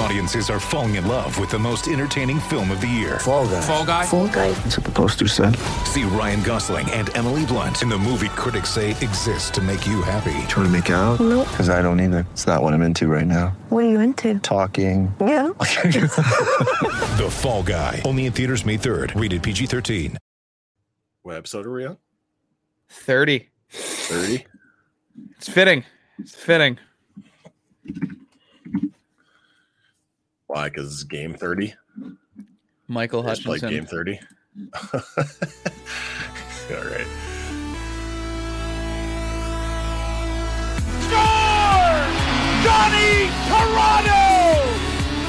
Audiences are falling in love with the most entertaining film of the year. Fall guy. Fall guy. Fall guy. That's what the poster said. See Ryan Gosling and Emily Blunt in the movie critics say exists to make you happy. Trying to make it out? Nope. Because I don't either. It's not what I'm into right now. What are you into? Talking. Yeah. The Fall Guy. Only in theaters May 3rd. Rated PG 13. What episode are we on? 30. 30? It's fitting. It's fitting. Why? Because it's game 30? Michael Just played game 30? All right. Johnny Toronto!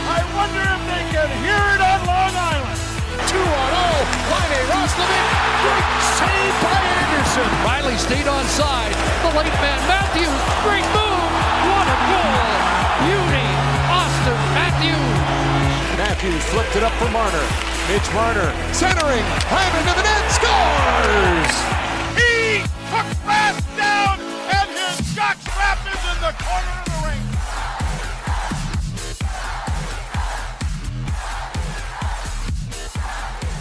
I wonder if they can hear it on Long Island. 2 on 0. Riley Roslovic. Great save by Anderson. Riley stayed on side. The late man Matthews. Great move. What a goal. Beauty. Auston Matthews. Matthews flipped it up for Marner. Mitch Marner centering. Hand into the net. Scores! He took fast down and his jockstrap is in the corner of the ring.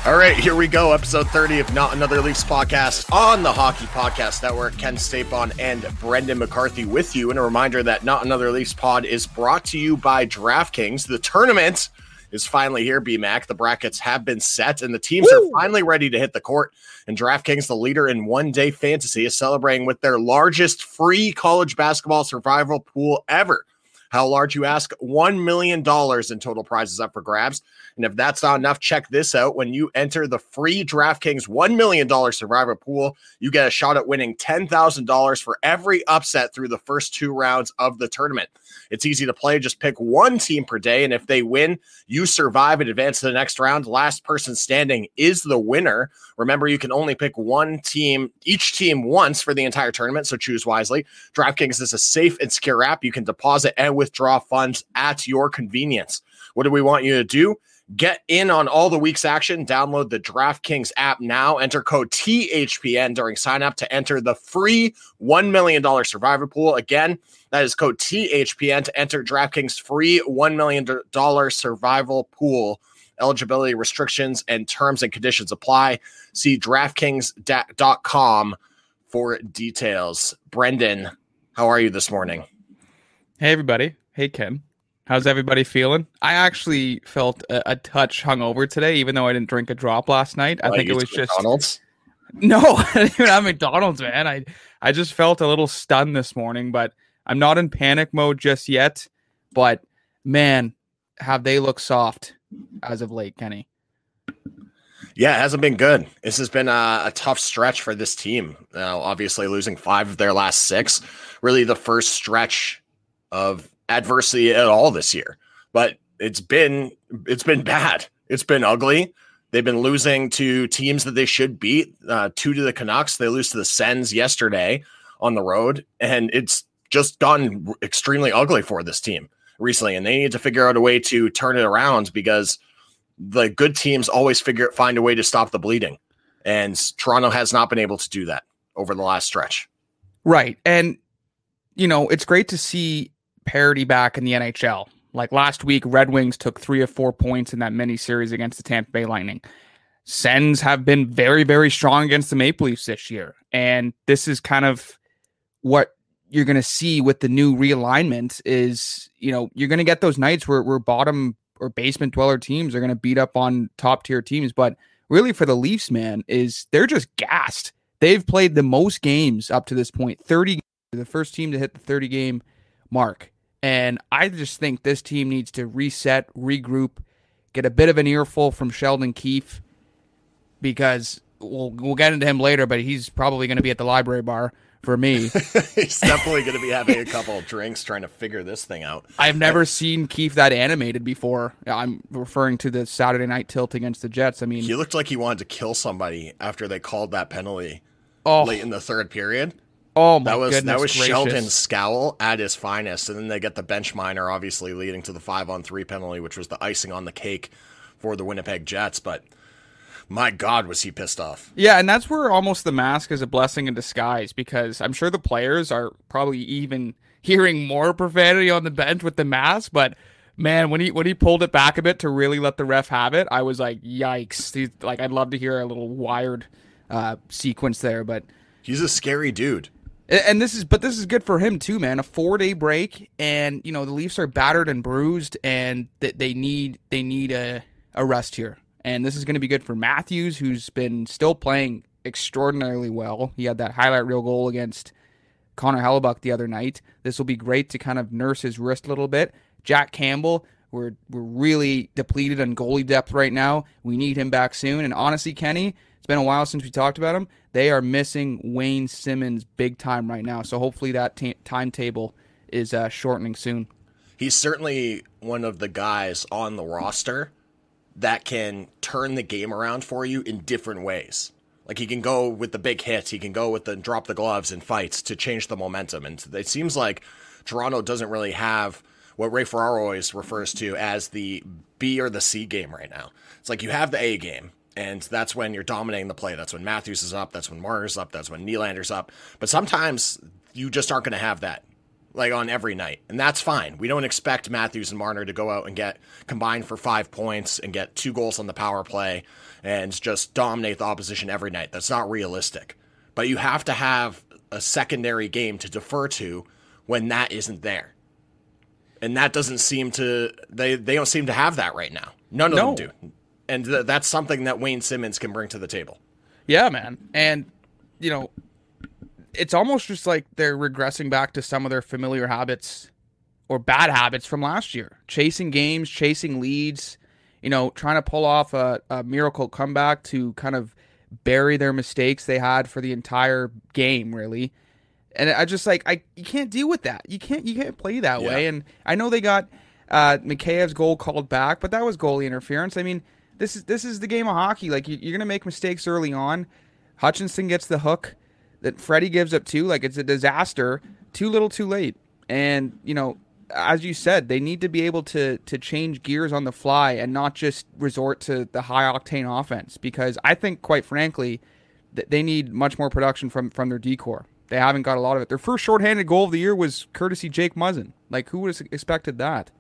All right, here we go. Episode 30 of Not Another Leafs podcast on the Hockey Podcast Network. Ken Stapon and Brendan McCarthy with you. And a reminder that Not Another Leafs pod is brought to you by DraftKings. The tournament is finally here, BMAC. The brackets have been set and the teams are finally ready to hit the court. And DraftKings, the leader in one day fantasy, is celebrating with their largest free college basketball survival pool ever. How large, you ask? $1 million in total prizes up for grabs. And if that's not enough, check this out. When you enter the free DraftKings $1 million survivor pool, you get a shot at winning $10,000 for every upset through the first two rounds of the tournament. It's easy to play. Just pick one team per day. And if they win, you survive and advance to the next round. Last person standing is the winner. Remember, you can only pick one team, each team once for the entire tournament. So choose wisely. DraftKings is a safe and secure app. You can deposit and withdraw funds at your convenience. What do we want you to do? Get in on all the week's action. Download the DraftKings app now. Enter code THPN during sign up to enter the free $1 million survivor pool. Again, that is code THPN to enter DraftKings free $1 million survival pool. Eligibility restrictions and terms and conditions apply. See DraftKings.com for details. Brendan, how are you this morning? Hey, everybody. Hey, Ken. How's everybody feeling? I actually felt a, a touch hungover today, even though I didn't drink a drop last night. I think it was just McDonald's? no, I didn't even have McDonald's, man. I I just felt a little stunned this morning, but I'm not in panic mode just yet. But man, have they looked soft as of late, Kenny? Yeah, it hasn't been good. This has been a, a tough stretch for this team. Now, obviously, losing five of their last six, really the first stretch of adversity at all this year. But it's been it's been bad. It's been ugly. They've been losing to teams that they should beat. Uh, two to the Canucks. They lose to the Sens yesterday on the road, and it's just gotten extremely ugly for this team recently. And they need to figure out a way to turn it around because the good teams always figure find a way to stop the bleeding, and Toronto has not been able to do that over the last stretch. Right. And, you know, it's great to see parity back in the NHL. Like last week, Red Wings took three or four points in that mini series against the Tampa Bay Lightning. Sens have been very, very strong against the Maple Leafs this year. And this is kind of what you're going to see with the new realignment is, you know, you're going to get those nights where, where bottom or basement dweller teams are going to beat up on top tier teams. But really for the Leafs, man, is they're just gassed. They've played the most games up to this point, 30, the first team to hit the 30 game mark. And I just think this team needs to reset, regroup, get a bit of an earful from Sheldon Keefe because we'll we'll get into him later, but he's probably going to be at the library bar for me. He's definitely going to be having a couple of drinks trying to figure this thing out. I've never seen Keefe that animated before. I'm referring to the Saturday night tilt against the Jets. I mean, He looked like he wanted to kill somebody after they called that penalty oh, late in the third period. oh my That was goodness that was gracious. Sheldon's scowl at his finest, and then they get the bench minor, obviously leading to the five on three penalty, which was the icing on the cake for the Winnipeg Jets. But my God, was he pissed off? Yeah, and that's where almost the mask is a blessing in disguise because I'm sure the players are probably even hearing more profanity on the bench with the mask, but man, when he when he pulled it back a bit to really let the ref have it, I was like, yikes. He's, like I'd love to hear a little wired uh, sequence there, but He's a scary dude. and and this is but this is good for him too, man. A four day break, and you know the Leafs are battered and bruised, and they need they need a a rest here. And this is going to be good for Matthews, who's been still playing extraordinarily well. He had that highlight reel goal against Connor Hellebuyck the other night. This will be great to kind of nurse his wrist a little bit. Jack Campbell, we're we're really depleted on goalie depth right now. We need him back soon. And honestly, Kenny, it's been a while since we talked about him. They are missing Wayne Simmonds big time right now. So hopefully that ta timetable is uh, shortening soon. He's certainly one of the guys on the roster that can turn the game around for you in different ways. Like he can go with the big hits, he can go with the drop the gloves and fights to change the momentum. And it seems like Toronto doesn't really have what Ray Ferraro always refers to as the B or the C game right now. It's like you have the A game, and that's when you're dominating the play. That's when Matthews is up, that's when Marner's up, that's when Nylander's up. But sometimes you just aren't going to have that like on every night, and that's fine. We don't expect Matthews and Marner to go out and get combined for five points and get two goals on the power play and just dominate the opposition every night. That's not realistic. But you have to have a secondary game to defer to when that isn't there. And that doesn't seem to they they don't seem to have that right now. None of No. them do. And th- that's something that Wayne Simmonds can bring to the table. Yeah, man. And you know, it's almost just like they're regressing back to some of their familiar habits or bad habits from last year. Chasing games, chasing leads, you know, trying to pull off a, a miracle comeback to kind of bury their mistakes they had for the entire game, really. And I just like I you can't deal with that. You can't you can't play that way. And I know they got uh Mikheyev's goal called back, but that was goalie interference. I mean, this is this is the game of hockey. Like you, you're gonna make mistakes early on. Hutchinson gets the hook that Freddie gives up too. Like it's a disaster. Too little, too late. And you know, as you said, they need to be able to to change gears on the fly and not just resort to the high octane offense. Because I think, quite frankly, that they need much more production from from their D-corps. They haven't got a lot of it. Their first shorthanded goal of the year was courtesy Jake Muzzin. Like who would have expected that?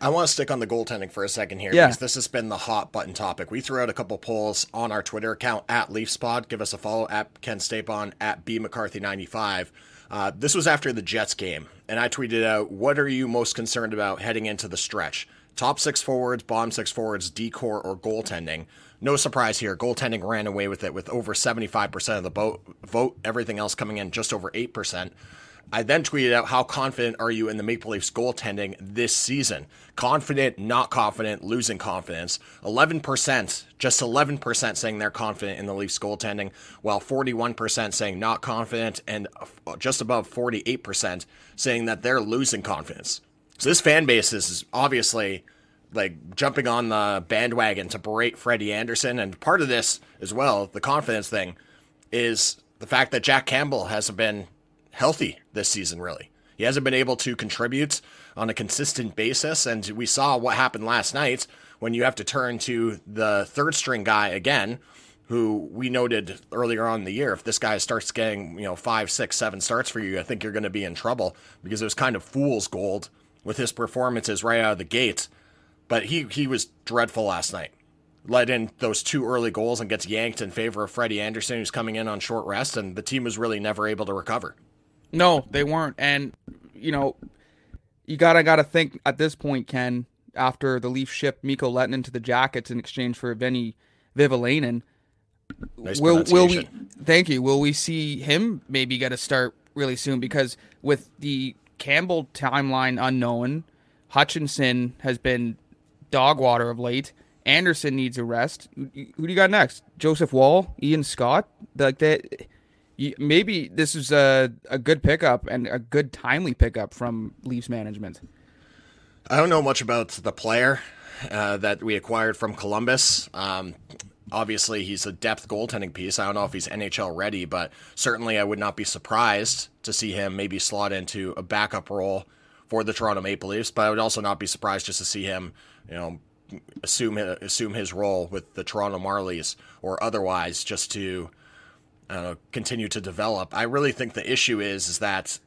I want to stick on the goaltending for a second here Yeah. because this has been the hot button topic. We threw out a couple polls on our Twitter account at LeafSpot. Give us a follow at Ken Stapon at B McCarthy95. Uh, this was after the Jets game, and I tweeted out, "What are you most concerned about heading into the stretch? Top six forwards, bottom six forwards, D-corps, or goaltending?" No surprise here. Goaltending ran away with it with over 75% of the. Vote. Everything else coming in just over 8%. I then tweeted out, How confident are you in the Maple Leafs goaltending this season? Confident, not confident, losing confidence. 11%, just 11% saying they're confident in the Leafs goaltending, while 41% saying not confident, and just above 48% saying that they're losing confidence. So this fan base is obviously like jumping on the bandwagon to berate Freddie Andersen. And part of this as well, the confidence thing, is the fact that Jack Campbell hasn't been healthy this season, really. He hasn't been able to contribute on a consistent basis. And we saw what happened last night when you have to turn to the third string guy again, who we noted earlier on in the year. If this guy starts getting, you know, five, six, seven starts for you, I think you're going to be in trouble because it was kind of fool's gold with his performances right out of the gate. But he, he was dreadful last night. Let in those two early goals and gets yanked in favor of Freddie Andersen, who's coming in on short rest, and the team was really never able to recover. No, they weren't. And you know, you gotta gotta think at this point, Ken, after the Leaf shipped Mikko Lehtonen to the Jackets in exchange for Veini Vehviläinen, Nice will will we? Thank you. Will we see him maybe get a start really soon? Because with the Campbell timeline unknown, Hutchinson has been dog water of late, Andersen needs a rest. Who, who do you got next? Joseph Woll, Ian Scott, like that. Maybe this is a a good pickup and a good timely pickup from Leafs management. I don't know much about the player uh, that we acquired from Columbus. Um, obviously, he's a depth goaltending piece. I don't know if he's NHL ready, but certainly I would not be surprised to see him maybe slot into a backup role for the Toronto Maple Leafs. But I would also not be surprised just to see him, you know, assume assume his role with the Toronto Marlies or otherwise, just to continue to develop. I really think the issue is is that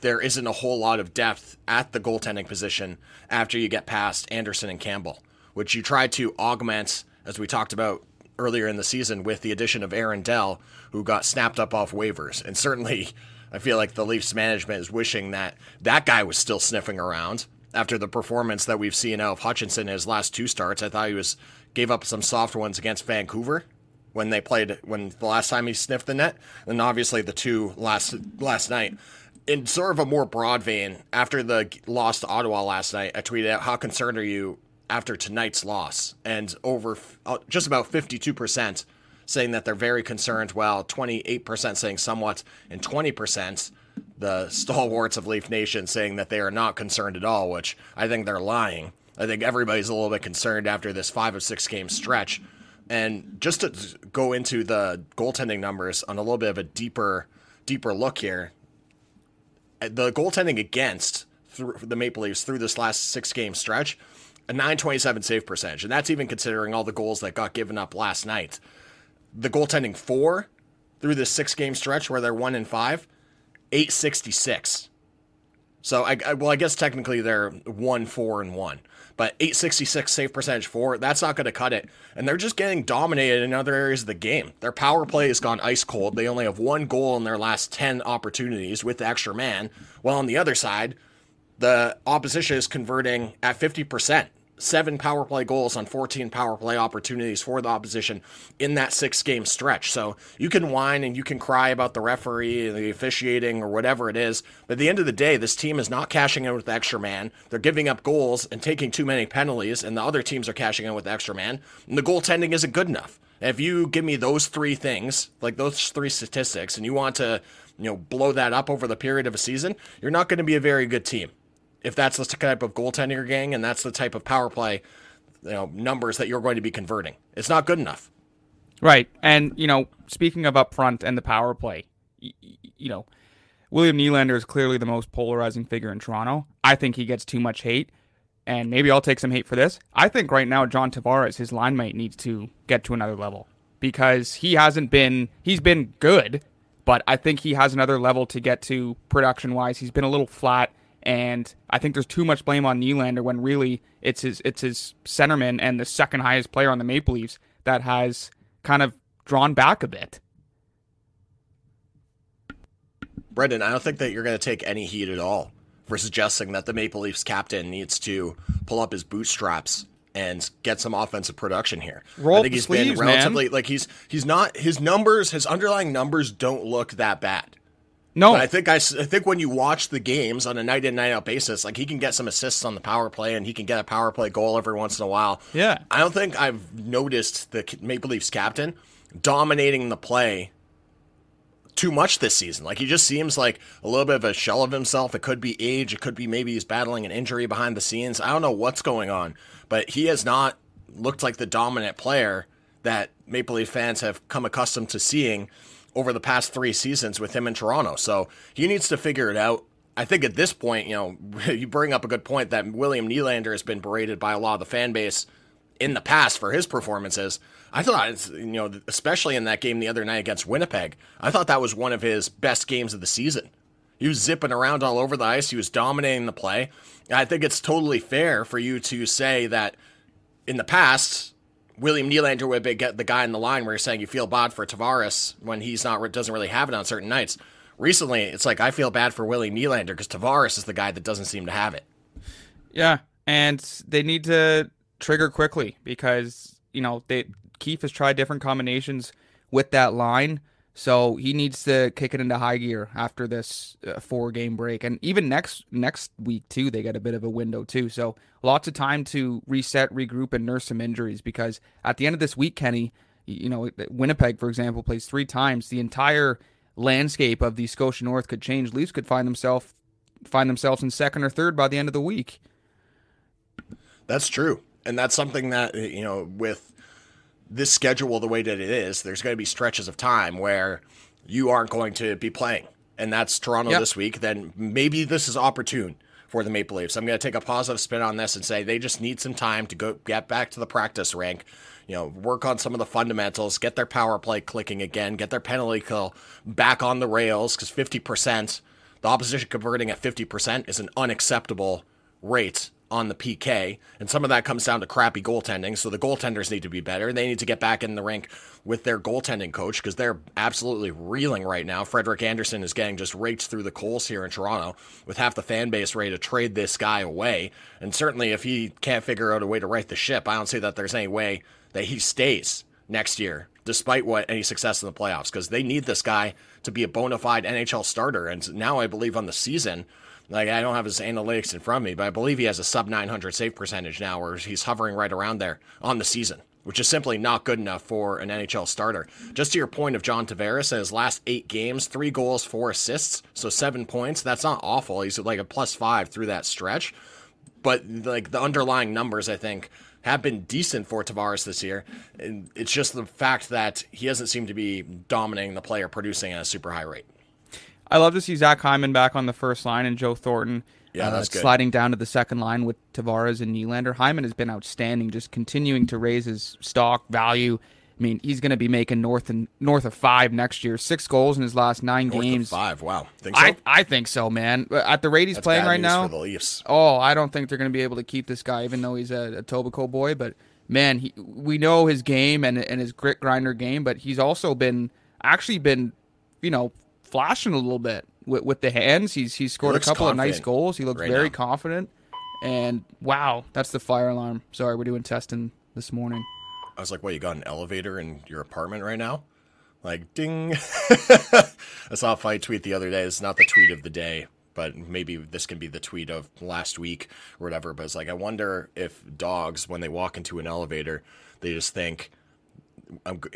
there isn't a whole lot of depth at the goaltending position after you get past Andersen and Campbell, which you try to augment, as we talked about earlier in the season, with the addition of Aaron Dell, who got snapped up off waivers. And certainly, I feel like the Leafs management is wishing that that guy was still sniffing around after the performance that we've seen out of Hutchinson in his last two starts. I thought he was gave up some soft ones against Vancouver when they played when the last time he sniffed the net, and obviously the two last last night. In sort of a more broad vein, after the loss to Ottawa last night, I tweeted out, "How concerned are you after tonight's loss?" And over uh, just about fifty-two percent saying that they're very concerned. While twenty-eight percent saying somewhat, and twenty percent the stalwarts of Leaf Nation saying that they are not concerned at all, which I think they're lying. I think everybody's a little bit concerned after this five of six game stretch and just to go into the goaltending numbers on a little bit of a deeper, deeper look here, uh, the goaltending against the Maple Leafs through this last six game stretch, a 927 save percentage. And that's even considering all the goals that got given up last night. The goaltending four through this six game stretch where they're one in five, 866. So I, I well, I guess technically they're one, four, and one but 866 save percentage for that's not going to cut it. And they're just getting dominated in other areas of the game. Their power play has gone ice cold. They only have one goal in their last 10 opportunities with the extra man. While on the other side, the opposition is converting at 50% seven power play goals on 14 power play opportunities for the opposition in that six game stretch. So you can whine and you can cry about the referee, the officiating, or whatever it is. But at the end of the day, this team is not cashing in with the extra man. They're giving up goals and taking too many penalties, and the other teams are cashing in with the extra man. And the goaltending isn't good enough. If you give me those three things, like those three statistics, and you want to, you know, blow that up over the period of a season, you're not going to be a very good team if that's the type of goaltending you're getting and that's the type of power play you know numbers that you're going to be converting. It's not good enough. Right. And you know, speaking of up front and the power play, you, you know, William Nylander is clearly the most polarizing figure in Toronto. I think he gets too much hate. And maybe I'll take some hate for this. I think right now John Tavares, his line mate, needs to get to another level because he hasn't been he's been good, but I think he has another level to get to production wise. He's been a little flat and I think there's too much blame on Nylander when really it's his it's his centerman and the second highest player on the Maple Leafs that has kind of drawn back a bit. Brendan, I don't think that you're going to take any heat at all for suggesting that the Maple Leafs captain needs to pull up his bootstraps and get some offensive production here. Roll I think he's sleeves, been relatively man. like he's he's not his numbers his underlying numbers don't look that bad. No, but I think I, I think when you watch the games on a night in night out basis, like he can get some assists on the power play and he can get a power play goal every once in a while. Yeah, I don't think I've noticed the Maple Leafs captain dominating the play too much this season. Like he just seems like a little bit of a shell of himself. It could be age. It could be maybe he's battling an injury behind the scenes. I don't know what's going on, but he has not looked like the dominant player that Maple Leaf fans have come accustomed to seeing over the past three seasons with him in Toronto. So he needs to figure it out. I think at this point, you know, you bring up a good point that William Nylander has been berated by a lot of the fan base in the past for his performances. I thought, you know, especially in that game the other night against Winnipeg, I thought that was one of his best games of the season. He was zipping around all over the ice. He was dominating the play. I think it's totally fair for you to say that in the past, William Nylander would be the guy in the line where you're saying you feel bad for Tavares when he's not doesn't really have it on certain nights. Recently, it's like I feel bad for Willie Nylander because Tavares is the guy that doesn't seem to have it. Yeah, and they need to trigger quickly because you know they Keefe has tried different combinations with that line, So he needs to kick it into high gear after this uh, four game break, and even next next week too. They get a bit of a window too, so lots of time to reset, regroup, and nurse some injuries. Because at the end of this week, Kenny, you know Winnipeg, for example, plays three times. The entire landscape of the Scotia North could change. Leafs could find themselves find themselves in second or third by the end of the week. That's true, and that's something that you know with this schedule the way that it is, there's going to be stretches of time where you aren't going to be playing. And that's Toronto yep. this week. Then maybe this is opportune for the Maple Leafs. I'm going to take a positive spin on this and say they just need some time to go get back to the practice rank. You know, work on some of the fundamentals, get their power play clicking again, get their penalty kill back on the rails because 50%, the opposition converting at 50% is an unacceptable rate on the PK, and some of that comes down to crappy goaltending. So the goaltenders need to be better. They need to get back in the rink with their goaltending coach because they're absolutely reeling right now. Frederik Andersen is getting just raked through the coals here in Toronto with half the fan base ready to trade this guy away. And certainly, if he can't figure out a way to right the ship, I don't see that there's any way that he stays next year, despite what any success in the playoffs, because they need this guy to be a bona fide NHL starter. And now I believe on the season like I don't have his analytics in front of me, but I believe he has a sub 900 save percentage now, where he's hovering right around there on the season, which is simply not good enough for an NHL starter. Just to your point of John Tavares, in his last eight games, three goals, four assists, so seven points. That's not awful. He's like a plus five through that stretch, but like the underlying numbers, I think have been decent for Tavares this year. And it's just the fact that he doesn't seem to be dominating the player, producing at a super high rate. I love to see Zach Hyman back on the first line and Joe Thornton. Yeah, uh, that's good. Sliding down to the second line with Tavares and Nylander. Hyman has been outstanding, just continuing to raise his stock value. I mean, he's going to be making north and north of five next year. Six goals in his last nine north games. five. Wow. Think so? I I think so, man. At the rate he's That's playing right now. For the Leafs. Oh, I don't think they're going to be able to keep this guy, even though he's a, a Etobicoke boy. But man, he, we know his game and and his grit grinder game, but he's also been actually been, you know, flashing a little bit with, with the hands. He's he's scored a couple of nice goals. He looks right very now. confident. And wow, that's the fire alarm. Sorry, we're doing testing this morning. I was like, "What? You got an elevator in your apartment right now?" Like, ding. I saw a fight tweet the other day. It's not the tweet of the day, but maybe this can be the tweet of last week or whatever. But it's like, I wonder if dogs, when they walk into an elevator, they just think,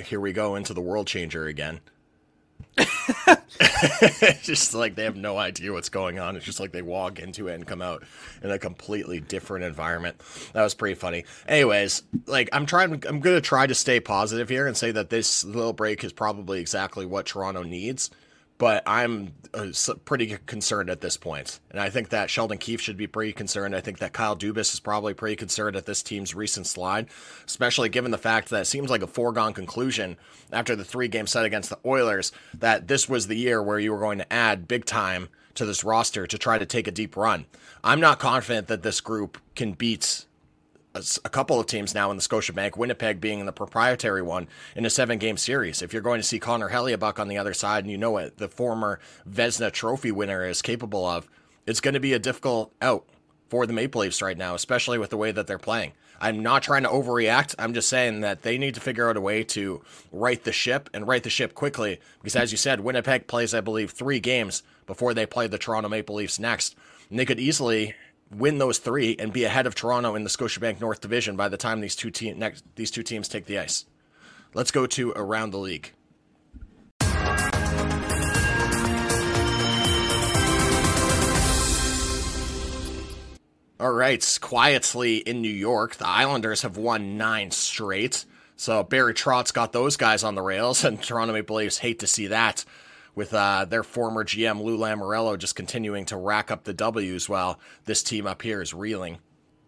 "Here we go into the world changer again." just like they have no idea what's going on. It's just like they walk into it and come out in a completely different environment. That was pretty funny. Anyways, like I'm trying, I'm gonna try to stay positive here and say that this little break is probably exactly what Toronto needs but I'm uh, pretty concerned at this point. And I think that Sheldon Keefe should be pretty concerned. I think that Kyle Dubas is probably pretty concerned at this team's recent slide, especially given the fact that it seems like a foregone conclusion after the three game set against the Oilers that this was the year where you were going to add big time to this roster to try to take a deep run. I'm not confident that this group can beat a, couple of teams now in the Scotiabank, Winnipeg being the proprietary one in a seven game series. If you're going to see Connor Hellebuyck on the other side and you know what the former Vezina trophy winner is capable of, it's going to be a difficult out for the Maple Leafs right now, especially with the way that they're playing. I'm not trying to overreact. I'm just saying that they need to figure out a way to right the ship and right the ship quickly. Because as you said, Winnipeg plays, I believe, three games before they play the Toronto Maple Leafs next. And they could easily win those three and be ahead of Toronto in the Scotiabank North Division by the time these two te- next these two teams take the ice. Let's go to around the league. All right, quietly in New York, the Islanders have won nine straight. So Barry Trotz got those guys on the rails, and Toronto Maple Leafs hate to see that with uh, their former GM Lou Lamoriello just continuing to rack up the W's while this team up here is reeling.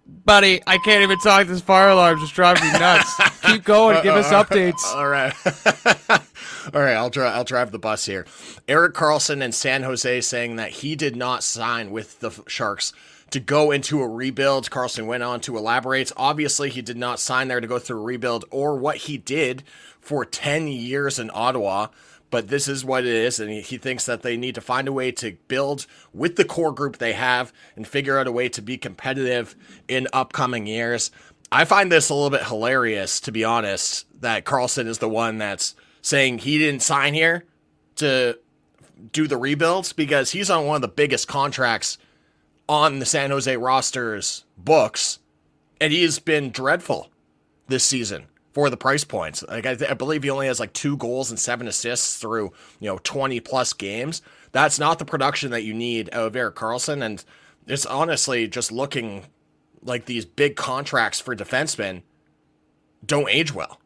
Buddy, I can't even talk. This fire alarm just driving me nuts. Keep going. Give us updates. All right. All right, I'll drive. I'll drive the bus here. Erik Karlsson and San Jose saying that he did not sign with the Sharks to go into a rebuild. Karlsson went on to elaborate. Obviously, he did not sign there to go through a rebuild or what he did for 10 years in Ottawa but this is what it is. And he, thinks that they need to find a way to build with the core group they have and figure out a way to be competitive in upcoming years. I find this a little bit hilarious, to be honest, that Karlsson is the one that's saying he didn't sign here to do the rebuilds because he's on one of the biggest contracts on the San Jose roster's books, and he's been dreadful this season for the price points. Like I, I, believe he only has like two goals and seven assists through you know twenty plus games. That's not the production that you need out of Erik Karlsson, and it's honestly just looking like these big contracts for defensemen don't age well.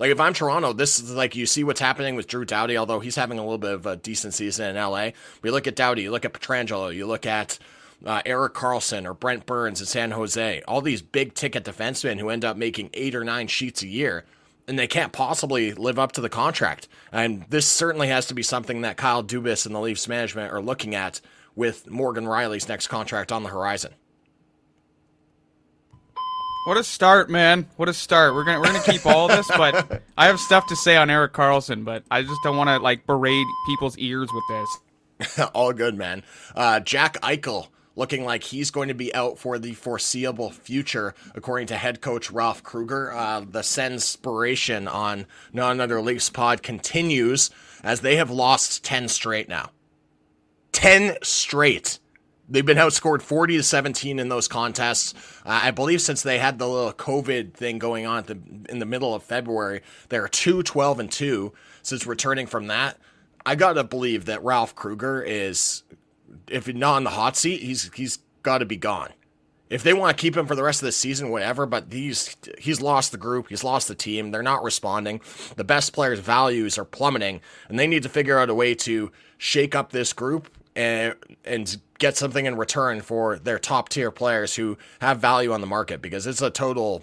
Like if I'm Toronto, this is like you see what's happening with Drew Doughty, although he's having a little bit of a decent season in LA. We look at Doughty, you look at Pietrangelo, you look at uh, Erik Karlsson or Brent Burns in San Jose, all these big ticket defensemen who end up making eight or nine sheets a year, and they can't possibly live up to the contract. And this certainly has to be something that Kyle Dubas and the Leafs management are looking at with Morgan Rielly's next contract on the horizon. What a start, man! What a start. We're gonna we're gonna keep all this, but I have stuff to say on Erik Karlsson, but I just don't want to like berate people's ears with this. all good, man. Uh, Jack Eichel looking like he's going to be out for the foreseeable future, according to head coach Ralph Krueger. Uh, the senspiration on Not Another Leafs pod continues as they have lost 10 straight now. 10 straight. They've been outscored 40 to 17 in those contests. Uh, I believe since they had the little COVID thing going on the, in the middle of February, they're 2 12 and 2 since returning from that. I got to believe that Ralph Kruger is if not on the hot seat, he's he's got to be gone. If they want to keep him for the rest of the season, whatever. But he's he's lost the group, he's lost the team. They're not responding. The best players' values are plummeting, and they need to figure out a way to shake up this group and and get something in return for their top tier players who have value on the market because it's a total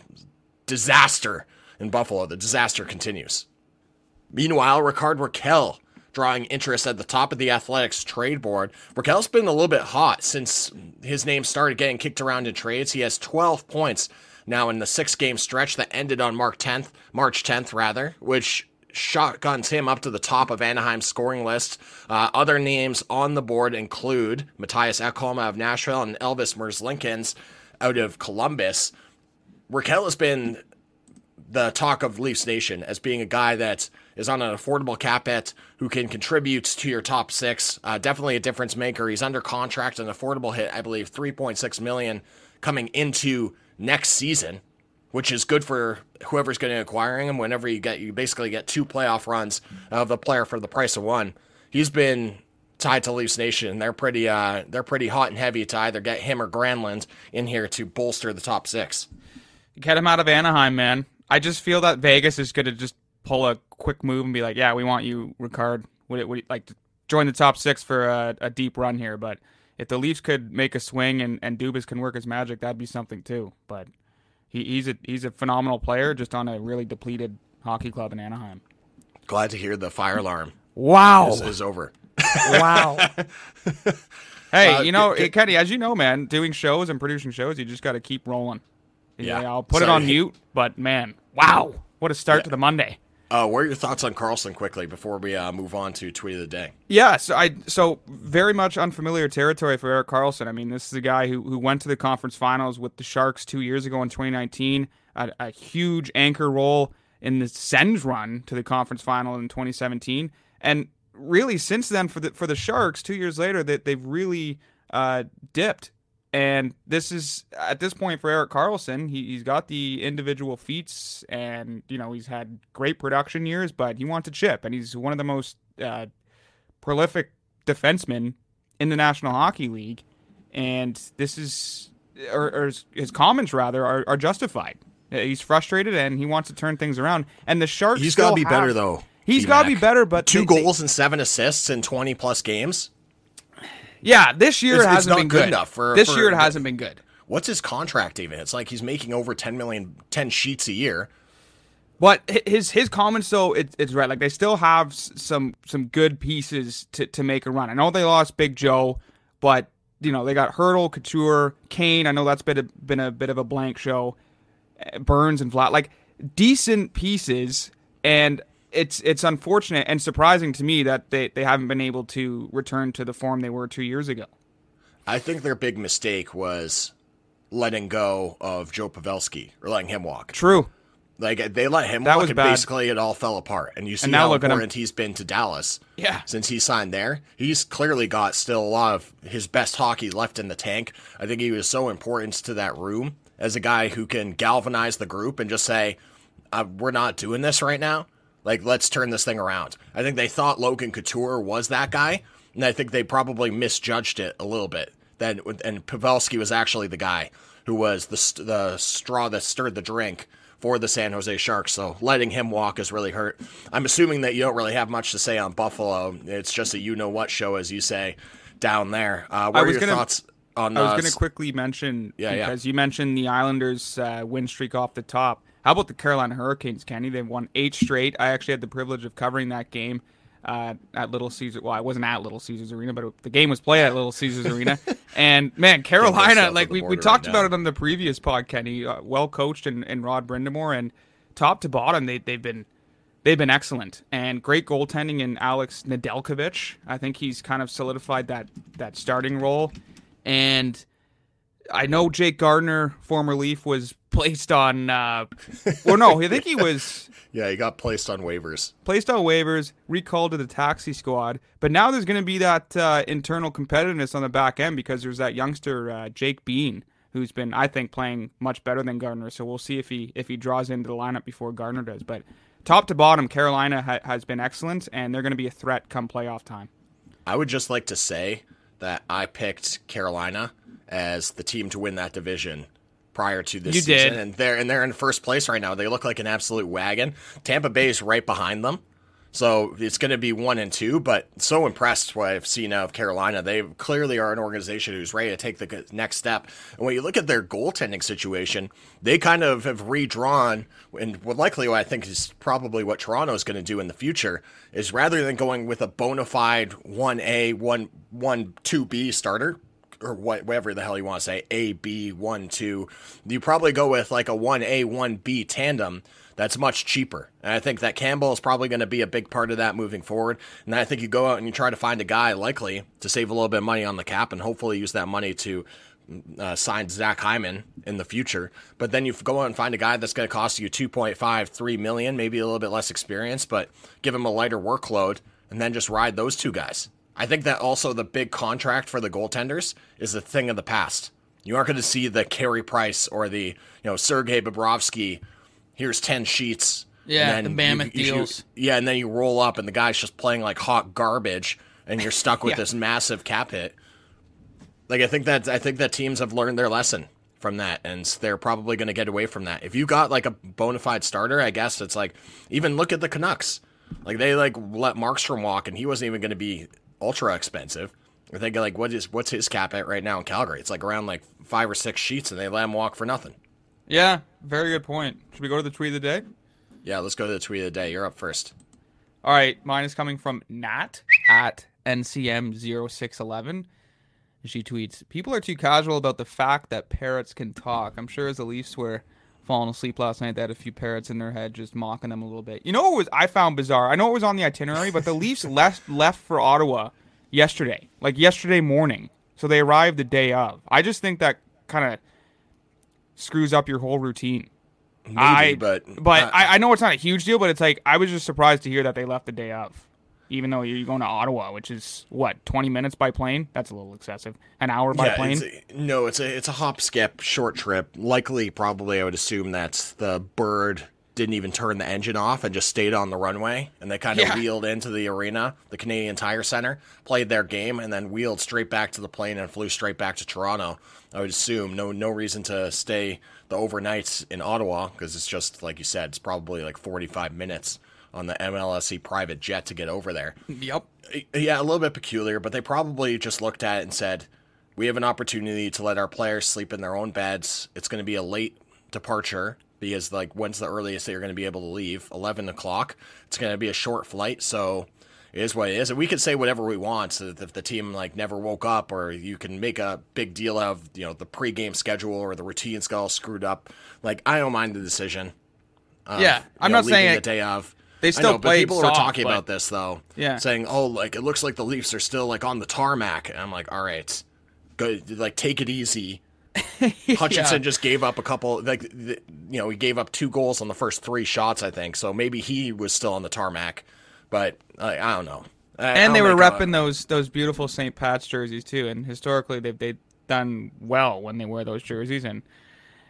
disaster in Buffalo. The disaster continues. Meanwhile, Rickard Rakell drawing interest at the top of the Athletic's trade board. Rakell's been a little bit hot since his name started getting kicked around in trades. He has 12 points now in the six game stretch that ended on March 10th, March 10th rather, which shotguns him up to the top of Anaheim's scoring list. Uh, other names on the board include Mattias Ekholm of Nashville and Elvis Merzlikins out of Columbus. Rakell has been the talk of Leafs Nation as being a guy that is on an affordable cap hit who can contribute to your top six. Uh, definitely a difference maker. He's under contract, an affordable hit, I believe, 3.6 million coming into next season, which is good for whoever's going to acquiring him. Whenever you get, you basically get two playoff runs of the player for the price of one. He's been tied to Leafs Nation. They're pretty, uh, they're pretty hot and heavy to either get him or Granlund in here to bolster the top six. Get him out of Anaheim, man. I just feel that Vegas is going to just pull a quick move and be like, "Yeah, we want you, Rickard. Would it would like to join the top six for a, a, deep run here?" But if the Leafs could make a swing and and Dubas can work his magic, that'd be something too. But he, he's a he's a phenomenal player, just on a really depleted hockey club in Anaheim. Glad to hear the fire alarm. Wow, is, is over. wow. hey, uh, you know, it, Kenny, as you know, man, doing shows and producing shows, you just got to keep rolling. Yeah, yeah I'll put it on mute, but man, wow, what a start yeah. to the Monday. Uh, what are your thoughts on Karlsson quickly before we uh, move on to tweet of the day? Yeah, so I so very much unfamiliar territory for Erik Karlsson. I mean, this is a guy who who went to the conference finals with the Sharks two years ago in 2019, a, a huge anchor role in the Sens run to the conference final in 2017, and really since then for the for the Sharks two years later that they've really uh, dipped and this is at this point for Erik Karlsson, he, he's got the individual feats, and you know he's had great production years, but he wants to chip, and he's one of the most uh, prolific defensemen in the National Hockey League, and this is or, or his comments rather are, are, justified. He's frustrated and he wants to turn things around. And the Sharks, he's got to be have, better though. He's got to be better, but two they, goals they, and seven assists in twenty plus games. Yeah, this year it's, it hasn't been good, good enough for this for, year. It hasn't been good. What's his contract even? It's like he's making over 10 million, 10 sheets a year. But his his comments though it, it's right. Like they still have some some good pieces to, to make a run. I know they lost Big Joe, but you know they got Hertl, Couture, Kane. I know that's been a, been a bit of a blank show. Eh, Burns and Flat, like decent pieces, and it's it's unfortunate and surprising to me that they, they haven't been able to return to the form they were two years ago. I think their big mistake was letting go of Joe Pavelski or letting him walk. True. Like they let him That walk, was and bad. basically it all fell apart. And you see now how look at him. important he's been to Dallas. Yeah. since he signed there, he's clearly got still a lot of his best hockey left in the tank. I think he was so important to that room as a guy who can galvanize the group and just say, uh, "We're not doing this right now. Like, let's turn this thing around." I think they thought Logan Couture was that guy, and I think they probably misjudged it a little bit. Then, and Pavelski was actually the guy who was the the straw that stirred the drink for the San Jose Sharks. So letting him walk has really hurt. I'm assuming that you don't really have much to say on Buffalo. It's just a you know what show, as you say, down there. Uh, what I are your gonna- thoughts on? I was uh, going to quickly mention Yeah, yeah. because you mentioned the Islanders' uh, win streak off the top. How about the Carolina Hurricanes, Kenny? They've won eight straight. I actually had the privilege of covering that game uh, at Little Caesar. Well, I wasn't at Little Caesars Arena, but the game was played at Little Caesars Arena. And man, Carolina, like we, we talked right about it on the previous pod, Kenny. Uh, well coached and, and Rod Brind'Amour, and top to bottom, they they've been they've been excellent and great goaltending in Alex Nedeljkovic. I think he's kind of solidified that that starting role. And I know Jake Gardiner, former Leaf, was placed on. Uh, or no, I think he was yeah, he got placed on waivers. placed on waivers, recalled to the taxi squad. But now there's going to be that uh, internal competitiveness on the back end because there's that youngster uh, Jake Bean who's been, I think, playing much better than Gardiner. So we'll see if he if he draws into the lineup before Gardiner does. But top to bottom, Carolina ha- has been excellent, and they're going to be a threat come playoff time. I would just like to say that I picked Carolina as the team to win that division prior to this You season, did. and they're and they're in first place right now. They look like an absolute wagon. Tampa Bay is right behind them, so it's going to be one and two. But so impressed what I've seen now of Carolina. They clearly are an organization who's ready to take the next step. And when you look at their goaltending situation, they kind of have redrawn, and what likely what I think is probably what Toronto is going to do in the future is rather than going with a bona fide one A, one one two B starter, or whatever the hell you want to say, A, B, 1, 2, you probably go with like a 1A, 1B tandem that's much cheaper. And I think that Campbell is probably going to be a big part of that moving forward. And I think you go out and you try to find a guy likely to save a little bit of money on the cap and hopefully use that money to uh, sign Zach Hyman in the future. But then you go out and find a guy that's going to cost you 2.5, 3 million, maybe a little bit less experience, but give him a lighter workload and then just ride those two guys. I think that also the big contract for the goaltenders is a thing of the past. You aren't going to see the Carey Price or the you know Sergei Bobrovsky. Here's ten sheets. Yeah, and the mammoth you- you- deals. yeah, and then you roll up and the guy's just playing like hot garbage, and you're stuck with Yeah. this massive cap hit. Like I think that I think that teams have learned their lesson from that, and they're probably going to get away from that. If you got like a bona fide starter, I guess it's like even look at the Canucks. Like they like let Markstrom walk, and he wasn't even going to be ultra expensive. I think like what is what's his cap at right now in Calgary? It's like around like five or six sheets, and they let him walk for nothing. Yeah, very good point. Should we go to the tweet of the day? Yeah, let's go to the tweet of the day. You're up first. All right, mine is coming from Nat at NCM0611. She tweets, People are too casual about the fact that parrots can talk. I'm sure as the Leafs were falling asleep last night, they had a few parrots in their head just mocking them a little bit. You know what was I found bizarre? I know it was on the itinerary, but the Leafs left left for Ottawa yesterday, like yesterday morning. So they arrived the day of. I just think that kind of screws up your whole routine. Maybe, I but but uh, I, I know it's not a huge deal, but it's like I was just surprised to hear that they left the day of, even though you're going to Ottawa, which is what 20 minutes by plane. That's a little excessive. An hour by yeah, plane. It's a, no, it's a it's a hop, skip, short trip. Likely, probably, I would assume that the bird didn't even turn the engine off and just stayed on the runway, and they kind of Yeah. wheeled into the arena, the Canadian Tire Center, played their game, and then wheeled straight back to the plane and flew straight back to Toronto. I would assume no no reason to stay the overnights in Ottawa because it's just like you said, it's probably like forty five minutes on the MLSE private jet to get over there Yep. yeah, a little bit peculiar, but they probably just looked at it and said, "We have an opportunity to let our players sleep in their own beds. It's going to be a late departure because, like, when's the earliest that you're going to be able to leave? Eleven o'clock. It's going to be a short flight, so it is what it is. And we can say whatever we want. So that if the team like never woke up, or you can make a big deal of you know the pregame schedule or the routine all screwed up. Like, I don't mind the decision. of, Yeah, I'm know, not saying leaving the it- day of. They I still know, but played people were soft, talking but- about this though. Yeah. saying, "Oh, like it looks like the Leafs are still like on the tarmac." And I'm like, "All right, good. Like take it easy Hutchinson Yeah. just gave up a couple, like you know, he gave up two goals on the first three shots, I think. So maybe he was still on the tarmac, but I, I don't know. I- I and they don't were make a- repping those those beautiful St. Pat's jerseys too. And historically, they've they've done well when they wear those jerseys. And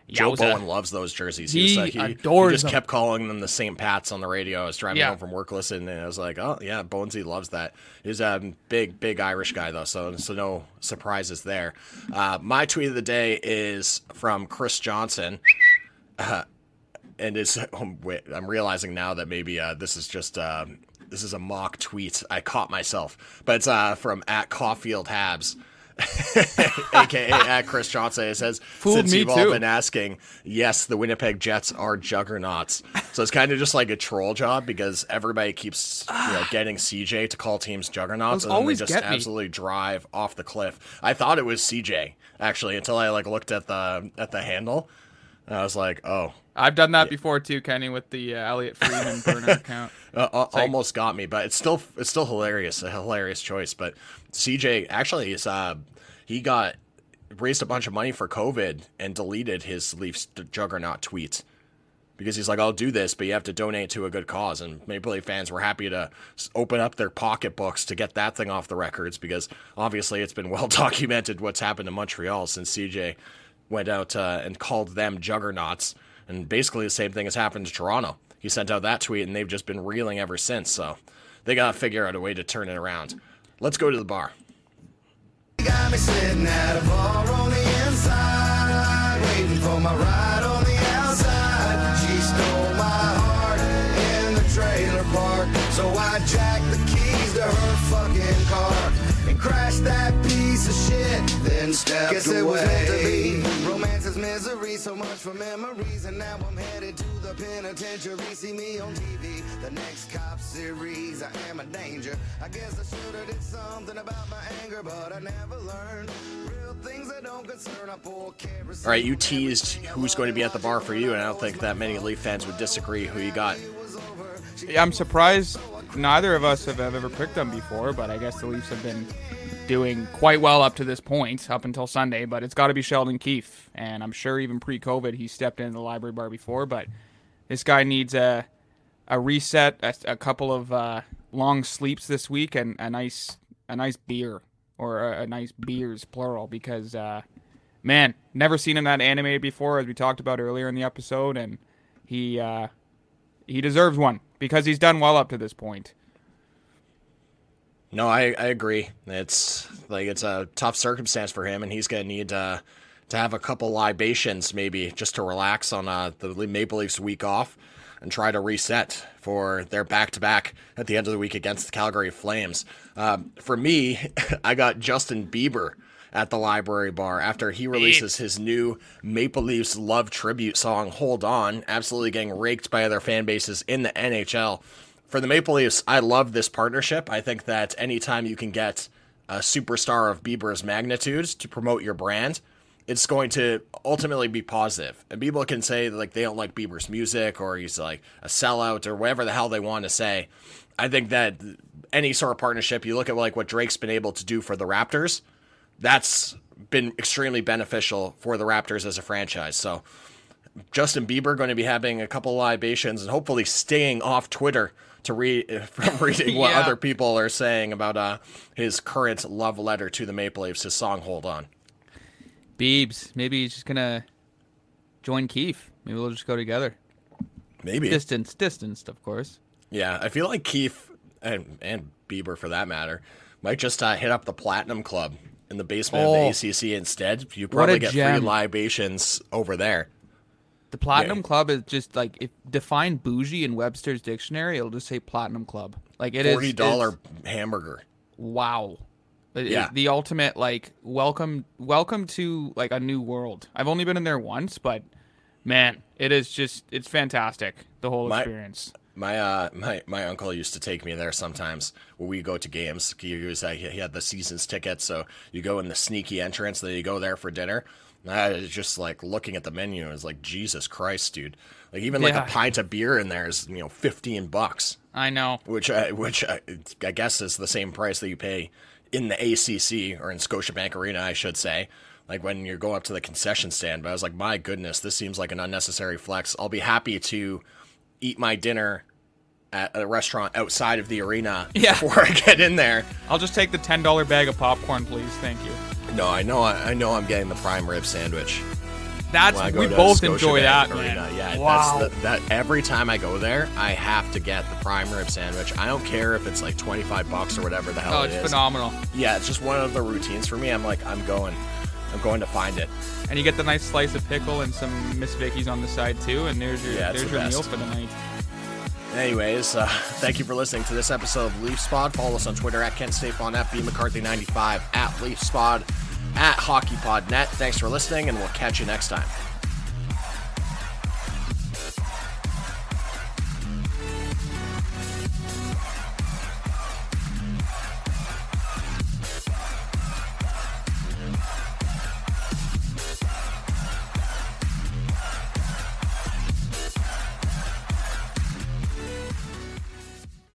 Joe yowza. Bowen loves those jerseys. He was like- he, adores he just them. kept calling them the St. Pat's on the radio. I was driving Yeah. home from work listening, and I was like, "Oh yeah, Bonesy loves that." He's a big, big Irish guy though, so so no surprises there. Uh, my tweet of the day is from Chris Johnson, uh, and it's I'm realizing now that maybe uh, this is just. Um, this is a mock tweet. I caught myself, but it's uh, from at Caulfield Habs. aka at Chris Johnson. Says, Fooled since me you've all been asking, yes, the Winnipeg Jets are juggernauts. So it's kind of just like a troll job because everybody keeps you know getting CJ to call teams juggernauts, Those and then they just get me. absolutely drive off the cliff. I thought it was CJ actually until I like looked at the at the handle. And I was like, oh, I've done that before too, Kenny, with the uh, Elliotte Friedman burner account. uh, uh, like- almost got me, but it's still it's still hilarious, a hilarious choice. But CJ actually is uh he got raised a bunch of money for COVID and deleted his Leafs juggernaut tweet because he's like, I'll do this, but you have to donate to a good cause. And Maple Leaf fans were happy to open up their pocketbooks to get that thing off the records because obviously it's been well documented what's happened to Montreal since CJ went out uh, and called them juggernauts. And basically the same thing has happened to Toronto. He sent out that tweet and they've just been reeling ever since. So they got to figure out a way to turn it around. Let's go to the bar. Got me sitting at a bar on the inside, waiting for my ride on the outside. She stole my heart in the trailer park, so I jacked the keys to her fucking car and crashed that piece of shit. Then stepped Guess away. it was meant to be. Romance is misery, so much for memories, and now I'm headed to the penitentiary. See me on TV, the next cop series. I am a danger. I guess I should have did something about my anger, but I never learned. Real things that don't concern. I pour kerosene All right, you teased who's going to be at the bar for you, and I don't think that many Leaf fans would disagree who you got. Yeah, I'm surprised neither of us have ever picked them before, but I guess the Leafs have been doing quite well up to this point, up until Sunday. But it's got to be Sheldon Keefe, and I'm sure even pre-COVID he stepped into the library bar before. But this guy needs a a reset, a, a couple of uh, long sleeps this week, and a nice a nice beer or a, a nice beers plural because uh, man, never seen him that animated before, as we talked about earlier in the episode, and he uh, he deserves one because he's done well up to this point. No, I, I agree. It's like it's a tough circumstance for him, and he's going to need uh, to have a couple libations maybe just to relax on uh, the Maple Leafs week off and try to reset for their back to back at the end of the week against the Calgary Flames. Um, for me, I got Justin Bieber at the library bar after he releases his new Maple Leafs love tribute song, Hold On, absolutely getting raked by other fan bases in the NHL for the Maple Leafs, I love this partnership. I think that anytime you can get a superstar of Bieber's magnitude to promote your brand, it's going to ultimately be positive. And people can say like they don't like Bieber's music or he's like a sellout or whatever the hell they want to say. I think that any sort of partnership, you look at like what Drake's been able to do for the Raptors, that's been extremely beneficial for the Raptors as a franchise. So Justin Bieber going to be having a couple libations and hopefully staying off Twitter to read from reading what Yeah. other people are saying about uh, his current love letter to the Maple Leafs, his song "Hold On." Beebs, maybe he's just gonna join Keefe. Maybe we'll just go together. Maybe, Distance, distanced, of course. yeah. I feel like Keefe and and Bieber, for that matter, might just uh, hit up the Platinum Club in the basement Oh. of the ACC instead. You probably get gem. free libations over there. The Platinum Yeah. Club is just like if define bougie in Webster's dictionary, it'll just say Platinum Club. Like it is Forty dollar hamburger. Wow. It- Yeah. the ultimate like welcome welcome to like a new world. I've only been in there once, but man, it is just it's fantastic. The whole My- experience. My uh my my uncle used to take me there sometimes when we go to games. He was uh, he had the seasons ticket, so you go in the sneaky entrance, then you go there for dinner. I was just like looking at the menu, it's like Jesus Christ, dude! Like even like a pint of beer in there is you know fifteen bucks, I know. which I, which I, I guess is the same price that you pay in the ACC or in Scotiabank Arena, I should say. like when you're going up to the concession stand. But I was like, my goodness, this seems like an unnecessary flex. I'll be happy to eat my dinner at a restaurant outside of the arena Yeah. before I get in there. I'll just take the ten dollar bag of popcorn, please. Thank you. No, I know, I, I know, I'm getting the prime rib sandwich. That's we both Scotiabank enjoy that, Arena. man. Yeah, wow. that's the, that. Every time I go there, I have to get the prime rib sandwich. I don't care if it's like twenty five bucks or whatever the hell oh, it it's phenomenal. Yeah, it's just one of the routines for me. I'm like, I'm going, I'm going to find it. And you get the nice slice of pickle and some Miss Vickie's on the side too, and there's your Yeah, there's the your meal for the night. Anyways, uh, thank you for listening to this episode of Leaf Spot. Follow us on Twitter at Kent Stapon, at B McCarthy95, at Leaf Spot, at HockeyPodNet. Thanks for listening, and we'll catch you next time.